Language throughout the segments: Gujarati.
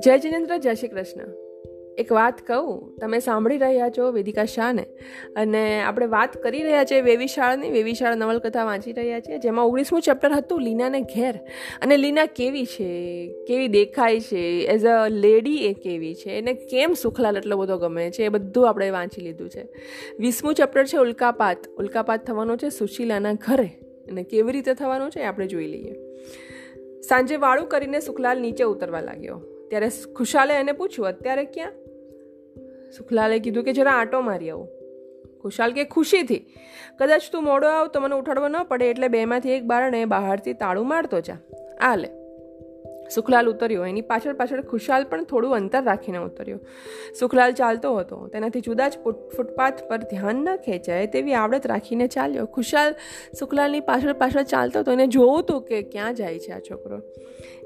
જય જિનેન્દ્ર, જય શ્રી કૃષ્ણ. એક વાત કહું, તમે સાંભળી રહ્યા છો વેદિકા શાહને, અને આપણે વાત કરી રહ્યા છીએ વેવિશાળની, વેવિશાળ નવલકથા વાંચી રહ્યા છીએ, જેમાં ઓગણીસમું ચેપ્ટર હતું લીનાને ઘેર. અને લીના કેવી છે, કેવી દેખાય છે, એઝ અ લેડી એ કેવી છે, એને કેમ સુખલાલ એટલો બધો ગમે છે, એ બધું આપણે વાંચી લીધું છે. વીસમું ચેપ્ટર છે ઉલ્કાપાત. ઉલ્કાપાત થવાનો છે સુશીલાના ઘરે. અને કેવી રીતે થવાનું છે આપણે જોઈ લઈએ. સાંજે વાળું કરીને સુખલાલ નીચે ઉતરવા લાગ્યો. ત્યારે ખુશાલે એને પૂછ્યું, અત્યારે ક્યાં? સુખલાલે કીધું કે, જરા આંટો મારી આવું. ખુશાલ કે, ખુશીથી? કદાચ તું મોડો આવ તો મને ઉઠાડવો ન પડે એટલે બેમાંથી એક બારણે બહારથી તાળું મારતો જા. આ લે. સુખલાલ ઉતર્યો. એની પાછળ પાછળ ખુશાલ પણ થોડું અંતર રાખીને ઉતર્યો. સુખલાલ ચાલતો હતો. તેનાથી જુદા જ ફૂટપાથ પર ધ્યાન ન ખેંચાય તેવી આવડત રાખીને ચાલ્યો. ખુશાલ સુખલાલની પાછળ પાછળ ચાલતો હતો એને જોવું હતું કે ક્યાં જાય છે આ છોકરો.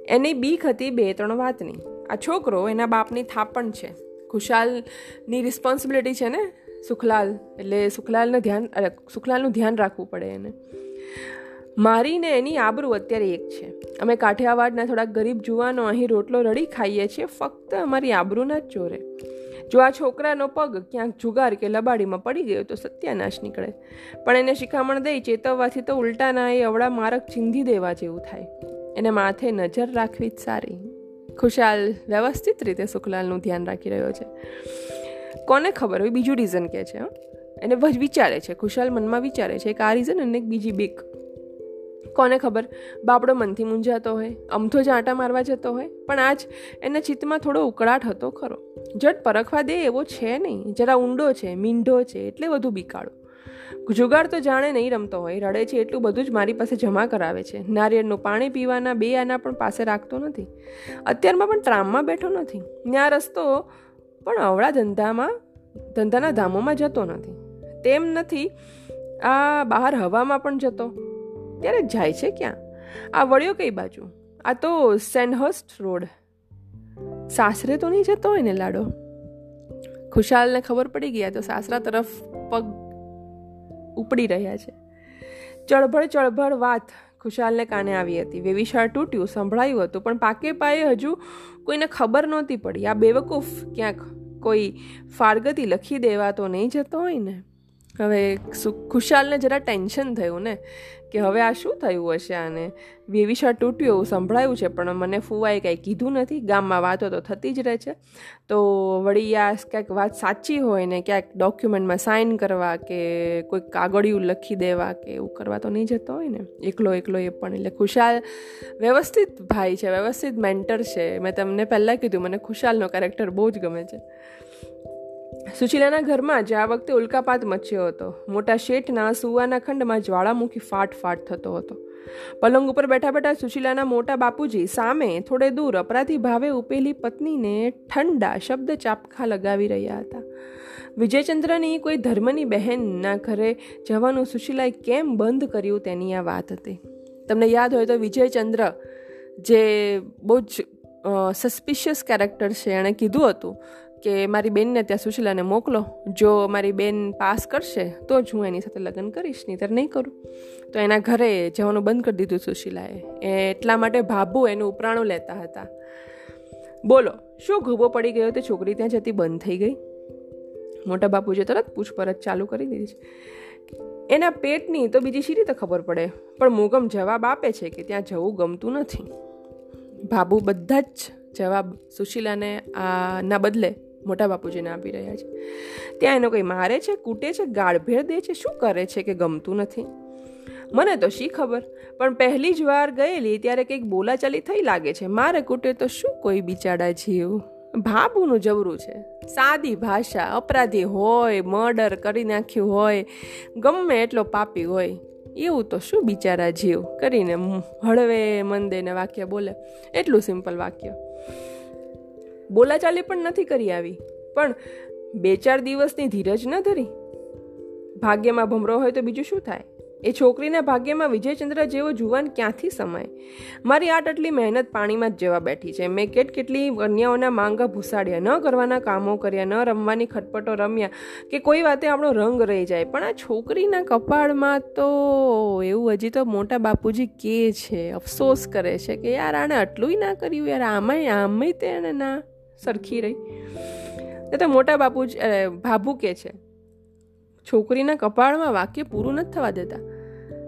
એની બીક હતી બે, ત્રણ વાતની. આ છોકરો એના બાપની થાપણ છે. ખુશાલની રિસ્પોન્સિબિલિટી છે ને? સુખલાલ. એટલે સુખલાલને ધ્યાન સુખલાલનું ધ્યાન રાખવું પડે એને. મારીને એની આબરૂ અત્યારે એક છે. અમે કાઠિયાવાડના થોડાક ગરીબ જુવાનો અહીં રોટલો રડી ખાઈએ છીએ, ફક્ત અમારી આબરૂના જ ચોરે. જો આ છોકરાનો પગ ક્યાંક જુગાર કે લબાડીમાં પડી ગયો તો સત્યાનાશ નીકળે. પણ એને શિખામણ દઈ ચેતવવાથી તો ઉલટાના એ અવળા મારક ચીંધી દેવા જેવું થાય. એને માથે નજર રાખવી જ સારી. ખુશાલ, વ્યવસ્થિત રીતે સુખલાલનું ધ્યાન રાખી રહ્યો છે. કોને ખબર હોય? બીજું રીઝન કે છે એને વિચારે છે, ખુશાલ મનમાં વિચારે છે, એક આ રીઝન અને એક બીજી બીક. કોને ખબર? બાપડો મનથી મૂંઝાતો હોય, અમથો જ આંટા મારવા જતો હોય, પણ આજ એના ચિત્તમાં થોડો ઉકળાટ હતો ખરો. જટ પરખવા દે એવો છે નહીં, જરા ઊંડો છે, મીંઢો છે, એટલે વધુ બીકાળો. જુગાડ તો જાણે નહીં રમતો હોય, રડે છે એટલું બધું જ મારી પાસે જમા કરાવે છે. નારિયેળનું પાણી પીવાના બે આના પણ પાસે રાખતો નથી. અત્યારમાં પણ ટ્રામમાં બેઠો નથી. ત્યાં રસ્તો પણ અવળા ધંધામાં, ધંધાના ધામોમાં જતો નથી. તેમ નથી આ બહાર હવામાં પણ જતો. ત્યારે જાય છે ક્યાં? આ વળ્યો કઈ બાજુ? આ તો સેન્ડહર્સ્ટ રોડ. સાસરે તો નહીં જતો હોય ને લાડો? ખુશાલને ખબર પડી ગયા તો સાસરા તરફ પગ ઉપડી રહ્યા છે. ચળભળ ચળભળ વાત ખુશાલને કાને આવી હતી. વેવિશાળ તૂટ્યું, સંભળાયું હતું, પણ પાકે પાયે હજુ કોઈને ખબર નહોતી પડી. આ બેવકૂફ ક્યાંક કોઈ ફારગતી લખી દેવા તો નહીં જતો હોય ને? હવે ખુશાલને જરા ટેન્શન થયું ને, કે હવે આ શું થયું હશે આને? વેવિશા તૂટ્યું એવું સંભળાયું છે, પણ મને ફુવાએ કાંઈ કીધું નથી, ગામમાં વાતો તો થતી જ રહે છે. તો વળી આ ક્યાંક વાત સાચી હોય ને, ક્યાંક ડોક્યુમેન્ટમાં સાઇન કરવા કે કોઈ કાગળિયું લખી દેવા કે એવું કરવા તો નહીં જતો હોય ને? એકલો એકલો એ પણ, એટલે ખુશાલ વ્યવસ્થિત ભાઈ છે, વ્યવસ્થિત મેન્ટર છે. મેં તમને પહેલાં કીધું, મને ખુશાલનો કેરેક્ટર બહુ જ ગમે છે. સુશીલાના ઘરમાં જ આ વખતે ઉલ્કાપાત મચ્યો હતો. મોટા શેઠના સુવાના ખંડમાં જ્વાળામુખી ફાટ ફાટ થતો હતો. પલંગ ઉપર બેઠા બેઠા સુશીલાના મોટા બાપુજી સામે થોડે દૂર અપરાધી ભાવે ઉપેલી પત્નીને ઠંડા શબ્દ ચાપખા લગાવી રહ્યા હતા. વિજયચંદ્રની કોઈ ધર્મની બહેનના ઘરે જવાનું સુશીલાએ કેમ બંધ કર્યું તેની આ વાત હતી. તમને યાદ હોય તો વિજયચંદ્ર, જે બહુ જ સસ્પિશિયસ કેરેક્ટર છે, એણે કીધું હતું કે મારી બેનને ત્યાં સુશીલાને મોકલો. જો મારી બેન પાસ કરશે, તો જ હું એની સાથે લગ્ન કરીશ નહીં ત્યારે નહીં કરું. તો એના ઘરે જવાનું બંધ કરી દીધું સુશીલાએ. એટલા માટે ભાભુ એનું ઉપરાણું લેતા હતા. બોલો, શું ઘૂબો પડી ગયો તે છોકરી ત્યાં જતી બંધ થઈ ગઈ? મોટા બાપુજીએ તરત પૂછપરછ ચાલુ કરી દીધી છે. એના પેટની તો બીજી શી રીતે ખબર પડે? પણ મોગમ જવાબ આપે છે કે ત્યાં જવું ગમતું નથી. ભાભુ બધા જ જવાબ સુશીલાને આના બદલે મોટા બાપુજીને આપી રહ્યા છે. ત્યાં એનો કંઈ મારે છે, કૂટે છે ગાળભેળ દે છે, શું કરે છે કે ગમતું નથી? મને તો શી ખબર? પણ પહેલી જ વાર ગયેલી ત્યારે કંઈક બોલાચાલી થઈ લાગે છે. મારે કૂટે તો શું કોઈ બિચાડા જીવ? ભાબુનું જવરું છે. સાદી ભાષા, અપરાધી હોય, મર્ડર કરી નાખ્યું હોય, ગમે એટલો પાપી હોય, એવું તો શું બિચારા જીવ? કરીને હળવે મંદેને વાક્ય બોલે. એટલું સિમ્પલ વાક્ય. બોલાચાલી પણ નથી કરી આવી. પણ બે ચાર દિવસની ધીરજ ન ધરી. ભાગ્યમાં ભમરો હોય તો બીજું શું થાય? એ છોકરીના ભાગ્યમાં વિજયચંદ્ર જેવો જુવાન ક્યાંથી સમાય? મારી આટ આટલી મહેનત પાણીમાં જ જવા બેઠી છે. મેં કેટ કેટલી કન્યાઓના માંગા ભૂસાડ્યા, ન કરવાના કામો કર્યા, ન રમવાની ખટપટો રમ્યા, કે કોઈ વાતે આપણો રંગ રહી જાય. પણ આ છોકરીના કપાળમાં તો એવું હજી તો મોટા બાપુજી કે છે, અફસોસ કરે છે કે યાર આણે આટલું ના કર્યું, યાર આમાંય આમાંય તેને ના સરખી રહી. તો મોટા બાપુ ભાભુ કે છે, છોકરીના કપાળમાં વાક્ય પૂરું નથી થવા દેતા.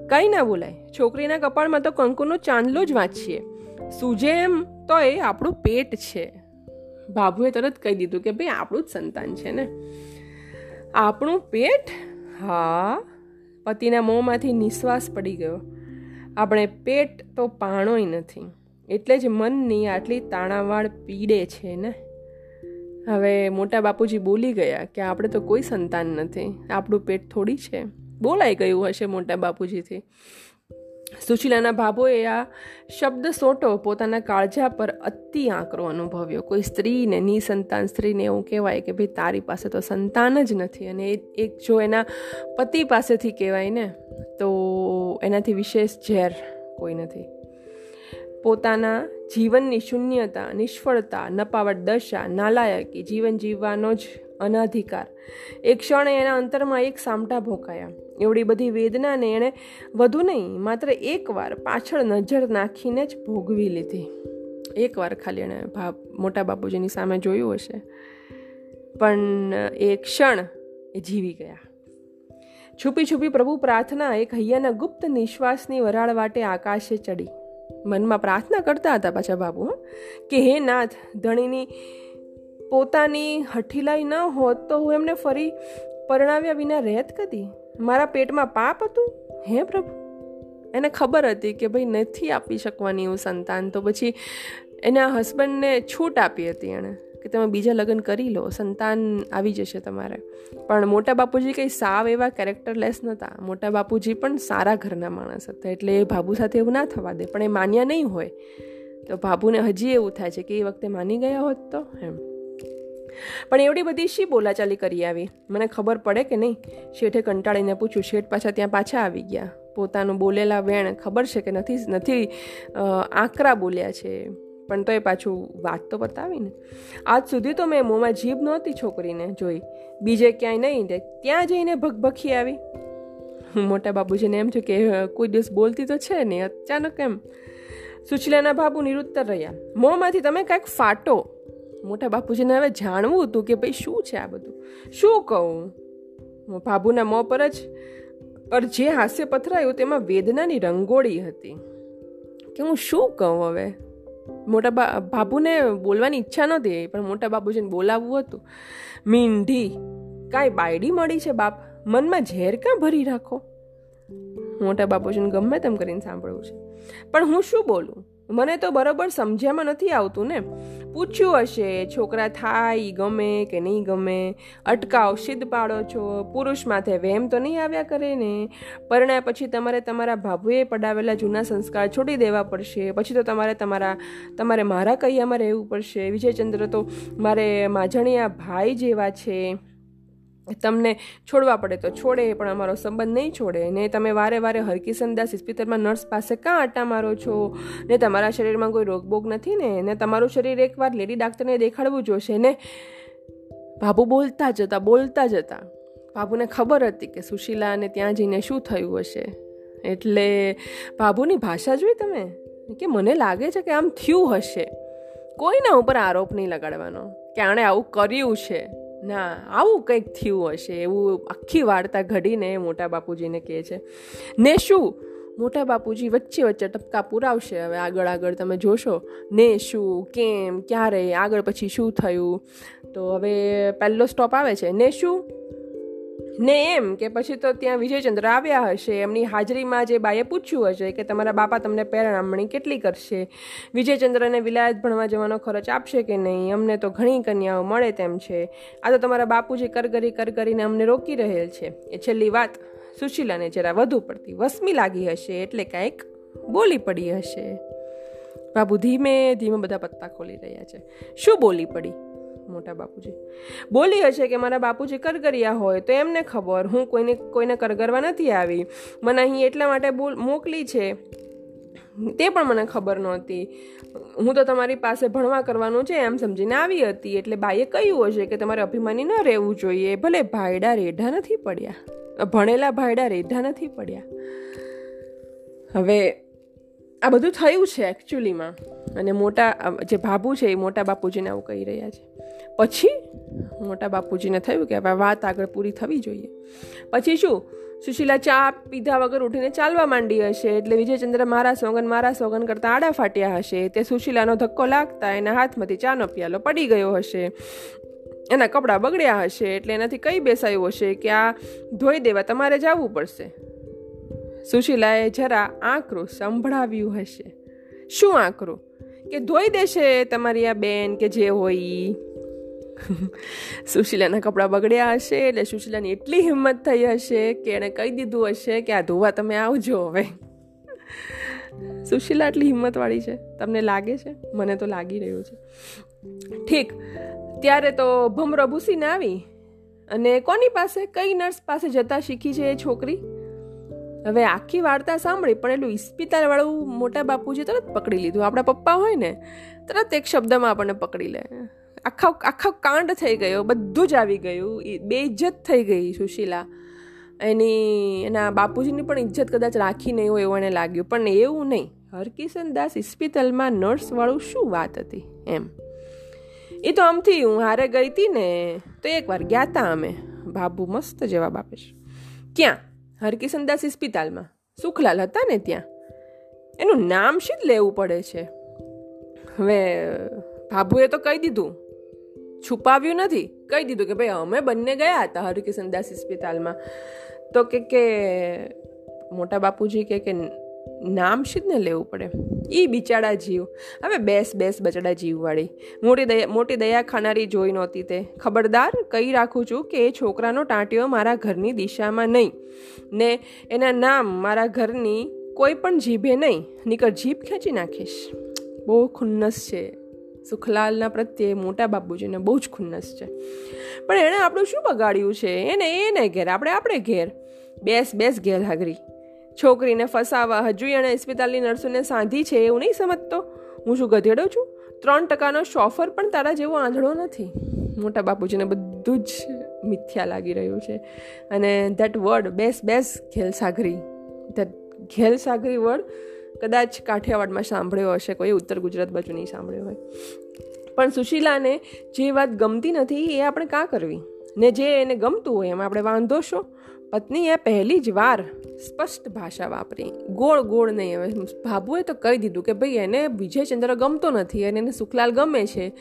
કંઈ ના બોલાય. છોકરીના કપાળમાં તો કંકુનો ચાંદલો જ વાંચીએ. સૂજે એમ તો એ આપણું પેટ છે. બાબુએ તરત કહી દીધું કે, ભાઈ, આપણું જ સંતાન છે ને. આપણું પેટ? હા. પતિના મોંમાંથી નિશ્વાસ પડી ગયો. આપણે પેટ તો પાણોય નથી. એટલે જ મનની આટલી તાણાવાળ પીડે છે ને? હવે મોટા બાપુજી બોલી ગયા કે આપણે તો કોઈ સંતાન નથી, આપણું પેટ થોડી છે. બોલાઈ ગયું હશે મોટા બાપુજીથી. સુશીલાના ભાભોએ આ શબ્દ સોટો પોતાના કાળજા પર અતિ આંકરો અનુભવ્યો. કોઈ સ્ત્રીને, નિસંતાન સ્ત્રીને એવું કહેવાય કે ભાઈ, તારી પાસે તો સંતાન જ નથી અને એક જો એના પતિ પાસેથી કહેવાય ને, તો એનાથી વિશેષ ઝેર કોઈ નથી. પોતાના જીવનની શૂન્યતા, નિષ્ફળતા, નપાવટ દશા, નાલાયકી, જીવન જીવવાનો જ અનાધિકાર. એક ક્ષણે એના અંતરમાં એક સામટા ભોકાયા. એવડી બધી વેદનાને એણે વધુ નહીં, માત્ર એકવાર પાછળ નજર નાખીને જ ભોગવી લીધી. એકવાર ખાલી એણે ભા, મોટા બાપુજીની સામે જોયું હશે. પણ એ ક્ષણ એ જીવી ગયા. છુપી છુપી પ્રભુ પ્રાર્થના, એક હૈયાના ગુપ્ત નિશ્વાસની વરાળ વાટે આકાશે ચડી. મનમાં પ્રાર્થના કરતા હતા પાછા બાબુ કે હે નાથ, ધણીની પોતાની હઠીલાઈ ન હોત તો હું એમને ફરી પરણાવ્યા વિના રહેત કદી? મારા પેટમાં પાપ હતું? હે પ્રભુ? એને ખબર હતી કે ભાઈ નથી આપી શકવાની હું સંતાન, તો પછી એના હસબન્ડને છૂટ આપી હતી એણે. કે તમે બીજા લગ્ન કરી લો, સંતાન આવી જશે તમારે. પણ મોટા બાપુજી કંઈ સાવ એવા કેરેક્ટરલેસ નહોતા. મોટા બાપુજી પણ સારા ઘરના માણસ હતા, એટલે એ ભાભુ સાથે એવું ના થવા દે. પણ એ માન્યા નહીં હોય. તો ભાભુને હજી એવું થાય છે કે એ વખતે માની ગયા હોત તો, એમ. પણ એવડી બધી શી બોલાચાલી કરી આવી? મને ખબર પડે કે નહીં? શેઠે કંટાળીને પૂછ્યું, શેઠ પાછા ત્યાં પાછા આવી ગયા? પોતાનું બોલેલા વેણ ખબર છે કે નથી નથી આકરા બોલ્યા છે? પણ તો એ પાછું વાત તો બતાવીને. આજ સુધી તો મેં મોંમાં જીભ નહોતી છોકરીને જોઈ. બીજે ક્યાંય નહીં ત્યાં જઈને ભગભખી આવી. મોટા બાબુજીને એમ છે કે કોઈ દિવસ બોલતી તો છે નહીં, અચાનક એમ. સુચલાના બાબુ નિરુત્તર રહ્યા. મોંમાંથી તમે કાંઈક ફાટો. મોટા બાપુજીને હવે જાણવું હતું કે ભાઈ શું છે આ બધું. શું કહું? બાબુના મોં પર જ પર જે હાસ્ય પથરાયું તેમાં વેદનાની રંગોળી હતી. કે હું શું કહું હવે? મોટા બા બાબુને બોલવાની ઈચ્છા નહોતી પણ મોટા બાબુજીને બોલાવવું હતું, મીંઢી, કાંઈ બાયડી મળી છે બાપ, મનમાં ઝેર ક્યાં ભરી રાખો? મોટા બાપુજીને ગમે તેમ કરીને સાંભળવું છે. પણ હું શું બોલું? મને તો બરાબર સમજ્યામાં નથી આવતું ને. પૂછ્યું હશે, છોકરા થાય ગમે કે નહીં ગમે? અટકાવ સિદ્ધ પાડો છો? પુરુષ માથે વેમ તો નહીં આવ્યા કરે ને? પરણ્યા પછી તમારે તમારા ભાભુએ પડાવેલા જૂના સંસ્કાર છોડી દેવા પડશે. પછી તો તમારે તમારા, તમારે મારા કૈયામાં રહેવું પડશે. વિજયચંદ્ર તો મારે માજણિયા ભાઈ જેવા છે. તમને છોડવા પડે તો છોડે, પણ અમારો સંબંધ નહીં છોડે. ને તમે વારે વારે હરકિશનદાસ ઇસ્પિતરમાં નર્સ પાસે કાં આટા મારો છો? ને તમારા શરીરમાં કોઈ રોગબોગ નથી ને? ને તમારું શરીર એકવાર લેડી ડાક્ટરને દેખાડવું જોશે ને? બાબુ બોલતા જતા બોલતા જતા. બાબુને ખબર હતી કે સુશીલાને ત્યાં જઈને શું થયું હશે. એટલે બાબુની ભાષા જોઈ તમે? કે મને લાગે છે કે આમ થયું હશે. કોઈના ઉપર આરોપ નહીં લગાડવાનો. કે આણે આવું કર્યું છે. ના, આવું કંઈક થયું હશે, એવું આખી વાર્તા ઘડીને મોટા બાપુજીને કહે છે. ને શું? મોટા બાપુજી વચ્ચે વચ્ચે ટપકા પુરાવશે હવે આગળ આગળ, તમે જોશો. ને શું, કેમ, ક્યારે, આગળ પછી શું થયું? તો હવે પહેલો સ્ટોપ આવે છે. ને શું? ને એમ કે પછી તો ત્યાં વિજયચંદ્ર આવ્યા હશે, એમની હાજરીમાં જે બાએ પૂછ્યું હશે કે તમારા બાપા તમને પેરણામણી કેટલી કરશે? વિજયચંદ્રને વિલાયત ભણવા જવાનો ખર્ચ આપશે કે નહીં? અમને તો ઘણી કન્યાઓ મળે તેમ છે. આ તો તમારા બાપુજી કરગરી કરગરીને અમને રોકી રહેલ છે. એ છેલ્લી વાત સુશીલાને જરા વધુ પડતી વસમી લાગી હશે એટલે કાંઈક બોલી પડી હશે. બાબુ ધીમે ધીમે બધા પત્તા ખોલી રહ્યા છે. શું બોલી પડી? મોટા બાપુજી. બોલી હશે કે મારા બાપુજી કરગરિયા હોય તો એમને ખબર. હું કોઈને કોઈને કરગરવા નથી આવી. મને અહીં એટલા માટે બોલ, મોકલી છે. તે પણ મને ખબર નહોતી. હું તો તમારી પાસે ભણવા કરવાનું છે એમ સમજીને આવી હતી. એટલે બાઈએ કહ્યું હશે કે તમારે અભિમાની ન રહેવું જોઈએ. ભલે ભાયડા રેઢા નથી પડ્યા. ભણેલા ભાયડા રેઢા નથી પડ્યા. હવે આ બધું થયું છે એકચ્યુઅલીમાં અને મોટા, જે ભાભું છે એ મોટા બાપુજીને આવું કહી રહ્યા છે. પછી મોટા બાપુજીને થયું કે હવે વાત આગળ પૂરી થવી જોઈએ. પછી શું? સુશીલા ચા પીધા વગર ઉઠીને ચાલવા માંડી હશે એટલે વિજયચંદ્ર મારા સોગન મારા સોગન કરતાં આડા ફાટ્યા હશે. તે સુશીલાનો ધક્કો લાગતા એના હાથમાંથી ચાનો પિયાલો પડી ગયો હશે. એના કપડાં બગડ્યા હશે એટલે એનાથી કઈ બેસાયું હશે કે આ ધોઈ દેવા તમારે જવું પડશે. સુશીલાએ જરા આંકરું સંભળાવ્યું હશે. શું આંકરું? કે ધોઈ દેશે તમારી આ બેન કે જે હોય સુશીલાના કપડાં બગડ્યા હશે એટલે સુશીલાની એટલી હિંમત થઈ હશે કે એણે કહી દીધું હશે કે આ ધોવા તમે આવજો હવે. સુશીલા આટલી હિંમતવાળી છે. તમને લાગે છે? મને તો લાગી રહ્યું છે. ઠીક. ત્યારે તો ભમરો ભૂસીને આવી. અને કોની પાસે? કઈ નર્સ પાસે જતા શીખી છે એ છોકરી? હવે આખી વાર્તા સાંભળી, પણ એટલું ઇસ્પિતાલવાળું મોટા બાપુજી તરત પકડી લીધું. આપણા પપ્પા હોય ને, તરત એક શબ્દમાં આપણને પકડી લે. આખા આખા કાંડ થઈ ગયો, બધું જ આવી ગયું. બે ઇજ્જત થઈ ગઈ સુશીલા. એની, એના બાપુજીની પણ ઇજ્જત કદાચ રાખી નહીં હોય એવું એને લાગ્યું. પણ એવું નહીં. હરકિશન દાસ ઇસ્પિતલમાં નર્સવાળું શું વાત હતી? એમ. એ તો આમથી હું હારે ગઈ હતી ને, તો એકવાર ગયા હતા અમે. બાબુ મસ્ત જવાબ આપે છે. ક્યાં? હરકિશનદાસ ઇસ્પિતાલમાં સુખલાલ હતા ને ત્યાં. એનું નામ શી લેવું પડે છે? હવે, ભાભુએ તો કહી દીધું. છુપાવ્યું નથી. કહી દીધું કે ભાઈ, અમે બંને ગયા હતા હરકિશનદાસ ઇસ્પિતાલમાં તો કે કે, મોટા બાપુજી કે કે નામ શી ને લેવું પડે. એ બિચારા જીવ. હવે બેસ બેસ બચડા જીવવાળી. મોટી દયા મોટી દયા ખાનારી જોઈ નહોતી તે. ખબરદાર કહી રાખું છું કે એ છોકરાનો ટાંટિયો મારા ઘરની દિશામાં નહીં. ને એના નામ મારા ઘરની કોઈ પણ જીભે નહીં. નીકળ જીભ ખેંચી નાખીશ. બહુ ખુન્નસ છે. સુખલાલના પ્રત્યે મોટા બાપુજીને બહુ જ ખુન્નસ છે. પણ એણે આપણું શું બગાડ્યું છે? એને એને ઘેર. આપણે આપણે ઘેર. બેસ બેસ ઘેર હાગરી છોકરીને ફસાવા હજુ એણે ઇસ્પિતાલની નર્સોને સાંધી છે એવું નહીં સમજતો? હું શું ગધેડો છું? ત્રણ ટકાનો શોફર પણ તારા જેવો આંધળો નથી. મોટા બાપુજીને બધું જ મિથ્યા લાગી રહ્યું છે. અને ધેટ વર્ડ બેસ બેસ, ઘેલસાગરી. ધેટ ઘેલસાગરી વર્ડ કદાચ કાઠિયાવાડમાં સાંભળ્યો હશે, કોઈ ઉત્તર ગુજરાત બાજુ નહીં સાંભળ્યો હોય. પણ સુશીલાને જે વાત ગમતી નથી એ આપણે કાં કરવી? ને જે એને ગમતું હોય એમાં આપણે વાંધો છો પત્નીએ પહેલી જ વાર સ્પષ્ટ ભાષા વાપરી. ગોળ ગોળ નહીં. હવે ભાભુએ તો કહી દીધું કે ભાઈ એને વિજયચંદ્ર ગમતો નથી અને એને સુખલાલ ગમે છે.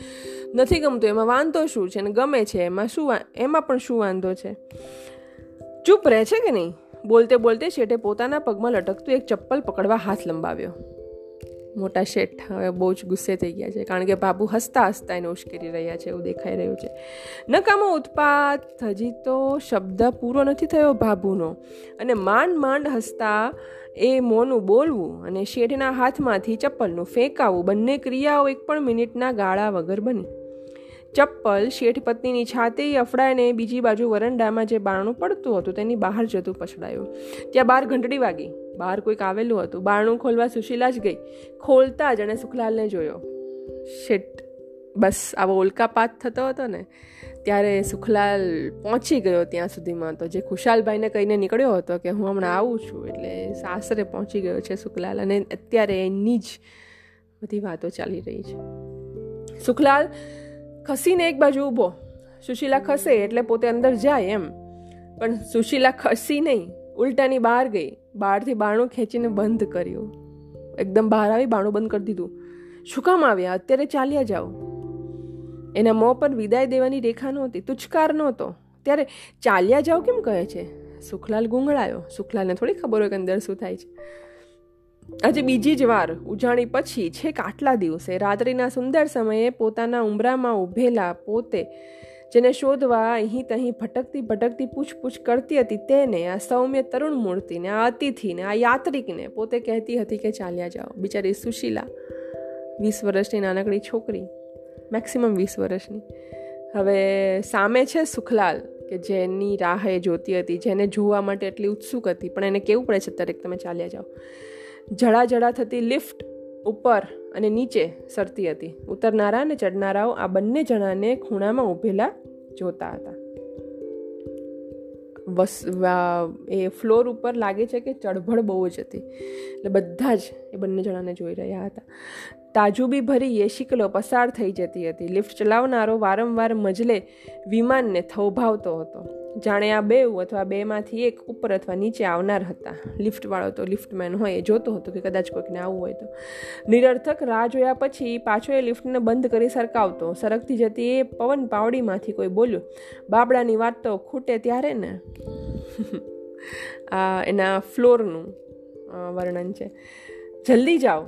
નથી ગમતું. એમાં વાંધો શું છે અને ગમે છે? એમાં શું એમાં પણ શું વાંધો છે? ચૂપ રહે છે કે નહીં? બોલતે બોલતે શેઠે પોતાના પગમાં લટકતું એક ચપ્પલ પકડવા હાથ લંબાવ્યો. મોટા શેઠ હવે બહુ જ ગુસ્સે થઈ ગયા છે, કારણ કે બાબુ હસતા હસતા એને ઉશ્કેરી રહ્યા છે, એવું દેખાઈ રહ્યું છે. નકામો ઉત્પાત, હજી તો શબ્દ પૂરો નથી થયો બાબુનો. અને માંડ માંડ હસતા એ મોનું બોલવું અને શેઠના હાથમાંથી ચપ્પલનું ફેંકાવું, બંને ક્રિયાઓ એક પણ મિનિટના ગાળા વગર બની. ચપ્પલ શેઠ પત્નીની છાતે અફડાઈને બીજી બાજુ વરંડામાં જે બારણું પડતું હતું તેની બહાર જતું પછડાયું. ત્યાં બાર ઘંટડી વાગી. બહાર કોઈક આવેલું હતું. બારણું ખોલવા સુશીલા જ ગઈ. ખોલતા જ એણે સુખલાલને જોયો. શેટ. બસ આવો ઉલ્કાપાત થતો હતો ને, ત્યારે સુખલાલ પહોંચી ગયો ત્યાં સુધીમાં. તો જે ખુશાલભાઈને કહીને નીકળ્યો હતો કે હું હમણાં આવું છું, એટલે સાસરે પહોંચી ગયો છે સુખલાલ. અને અત્યારે એની જ બધી વાતો ચાલી રહી છે. સુખલાલ ખસીને એક બાજુ ઊભો. સુશીલા ખસે એટલે પોતે અંદર જાય એમ. પણ સુશીલા ખસી નહીં, ઉલટાની બહાર ગઈ. બહારથી બાણું ખેંચીને બંધ કર્યું. એકદમ બહાર આવી બાણું બંધ કરી દીધું. શું કામ આવ્યા? અત્યારે ચાલ્યા જાઓ. એના મોં પર વિદાય દેવાની રેખા નહોતી, તુચકાર નહોતો. ત્યારે ચાલ્યા જાઓ કેમ કહે છે? સુખલાલ ગુંગળાયો. સુખલાલને થોડી ખબર હોય કે અંદર શું થાય છે. આજે બીજી જ વાર. ઉજાણી પછી છેક આટલા દિવસે. રાત્રિના સુંદર સમયે પોતાના ઉંબરામાં ઊભેલા પોતે, જેને શોધવા અહીં તહીં ભટકતી ભટકતી પૂછપૂછ કરતી હતી, તેને, આ સૌમ્ય તરુણ મૂર્તિને, આ અતિથિને, આ યાત્રિકને પોતે કહેતી હતી કે ચાલ્યા જાઓ. બિચારી સુશીલા, વીસ વર્ષની નાનકડી છોકરી, મેક્સિમમ વીસ વર્ષની. હવે સામે છે સુખલાલ, કે જેની રાહ એ જોતી હતી, જેને જોવા માટે એટલી ઉત્સુક હતી, પણ એને કેવું પડે છે અત્યારે તમે ચાલ્યા જાઓ. જડા થતી લિફ્ટ ઉપર અને નીચે સરતી હતી. ઉતરનારા અને ચડનારાઓ આ બંને જણાને ખૂણામાં ઊભેલા જોતા હતા. વસ એ ફ્લોર ઉપર લાગે છે કે ચળભળ બહુ જ હતી. એટલે બધા જ એ બંને જણાને જોઈ રહ્યા હતા. તાજુબી ભરી યેશિકલો પસાર થઈ જતી હતી. લિફ્ટ ચલાવનારો વારંવાર મજલે વિમાનને થોભાવતો હતો. જાણે આ બે અથવા બેમાંથી એક ઉપર અથવા નીચે આવનાર હતા. લિફ્ટવાળો તો લિફ્ટમેન હોય, એ જોતો હતો કે કદાચ કોઈકને આવવું હોય તો. નિરર્થક રાહ જોયા પછી પાછો એ લિફ્ટને બંધ કરી સરકાવતો. સરકતી જતી એ પવન પાવડીમાંથી કોઈ બોલ્યું, બાબડાની વાત તો ખૂટે ત્યારે ને? આ એના ફ્લોરનું વર્ણન છે. જલ્દી જાઓ.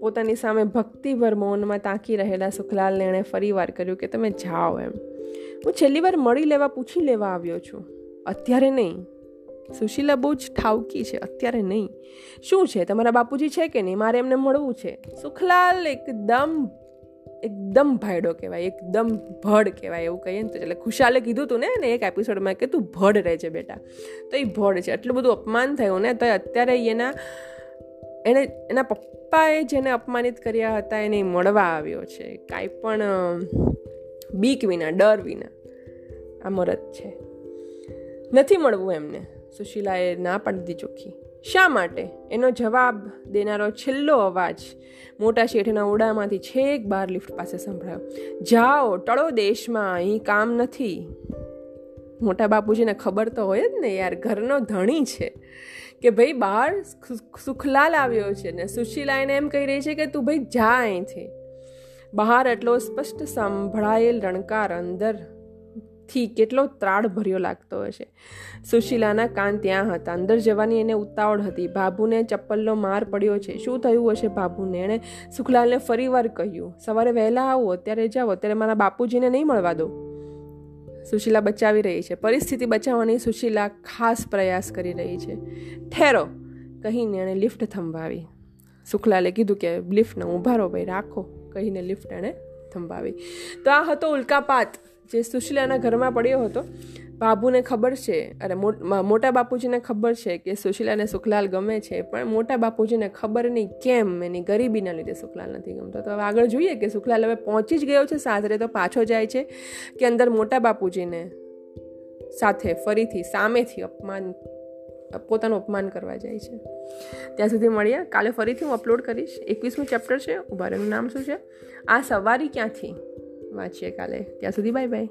પોતાની સામે ભક્તિભર મૌનમાં તાકી રહેલા સુખલાલને એણે ફરી વાર કર્યું કે તમે જાઓ એમ. હું છેલ્લી વાર મળી લેવા પૂછી લેવા આવ્યો છું. અત્યારે નહીં. સુશીલા બહુ જ ઠાવકી છે, અત્યારે નહીં. શું છે? તમારા બાપુજી છે કે નહીં? મારે એમને મળવું છે. સુખલાલ એકદમ એકદમ ભાયડો કહેવાય, એકદમ ભડ કહેવાય એવું કહીએ ને તો, એટલે ખુશાલે કીધું તું ને એક એપિસોડમાં કે તું ભડ રહે છે બેટા. તો એ ભડ છે. એટલું બધું અપમાન થયું ને, તો અત્યારે એના એણે એના પપ્પાએ જેને અપમાનિત કર્યા હતા, એને મળવા આવ્યો છે. કાંઈ પણ બીક વિના, ડર વિના. આ મરદ છે. નથી મળવું એમને. સુશીલાએ ના પાડી ચોખ્ખી. શા માટે? એનો જવાબ દેનારો છેલ્લો અવાજ મોટા શેઠના ઓરડામાંથી છેક બાર લિફ્ટ પાસે સંભળાયો. જાઓ, ટળો દેશમાં, અહીં કામ નથી. મોટા બાપુજીને ખબર તો હોય જ ને યાર, ઘરનો ધણી છે કે ભાઈ બહાર સુખલાલ આવ્યો છે ને સુશીલા એને એમ કહી રહી છે કે તું ભાઈ જા અહીંથી. બહાર એટલો સ્પષ્ટ સંભળાયેલ રણકાર અંદરથી કેટલો ત્રાડ ભર્યો લાગતો હશે સુશીલાના કાન ત્યાં હતા. અંદર જવાની એને ઉતાવળ હતી. બાબુને ચપ્પલનો માર પડ્યો છે. શું થયું હશે બાબુને એણે સુખલાલને ફરીવાર કહ્યું, સવારે વહેલા આવો, અત્યારે જાઓ. અત્યારે મારા બાપુજીને નહીં મળવા દો. સુશીલા બચાવી રહી છે. પરિસ્થિતિ બચાવવાની સુશીલા ખાસ પ્રયાસ કરી રહી છે. ઠેરો, કહીને એણે લિફ્ટ થંભાવી. સુખલાલે કીધું કે, લિફ્ટને ઊભા ભાઈ, રાખો. કહીને લિફ્ટ એણે થંભાવી. તો આ હતો ઉલ્કાપાત, જે સુશીલાના ઘરમાં પડ્યો હતો. બાબુને ખબર છે, અરે મોટા બાપુજીને ખબર છે કે સુશીલાને સુખલાલ ગમે છે, પણ મોટા બાપુજીને ખબર નહીં કેમ, એની ગરીબીના લીધે સુખલાલ નથી ગમતો. તો હવે આગળ જોઈએ કે સુખલાલ હવે પહોંચી જ ગયો છે સાસરે તો પાછો જાય છે, કે અંદર મોટા બાપુજીને સાથે ફરીથી સામેથી અપમાન પોતાનું અપમાન કરવા જાય છે. ત્યાં સુધી મળીએ. કાલે ફરીથી હું અપલોડ કરીશ. એકવીસમું ચેપ્ટર છે. ઉભારેનું નામ શું છે? આ સવારી ક્યાંથી? વાંચીએ કાલે. ત્યાં સુધી બાય બાય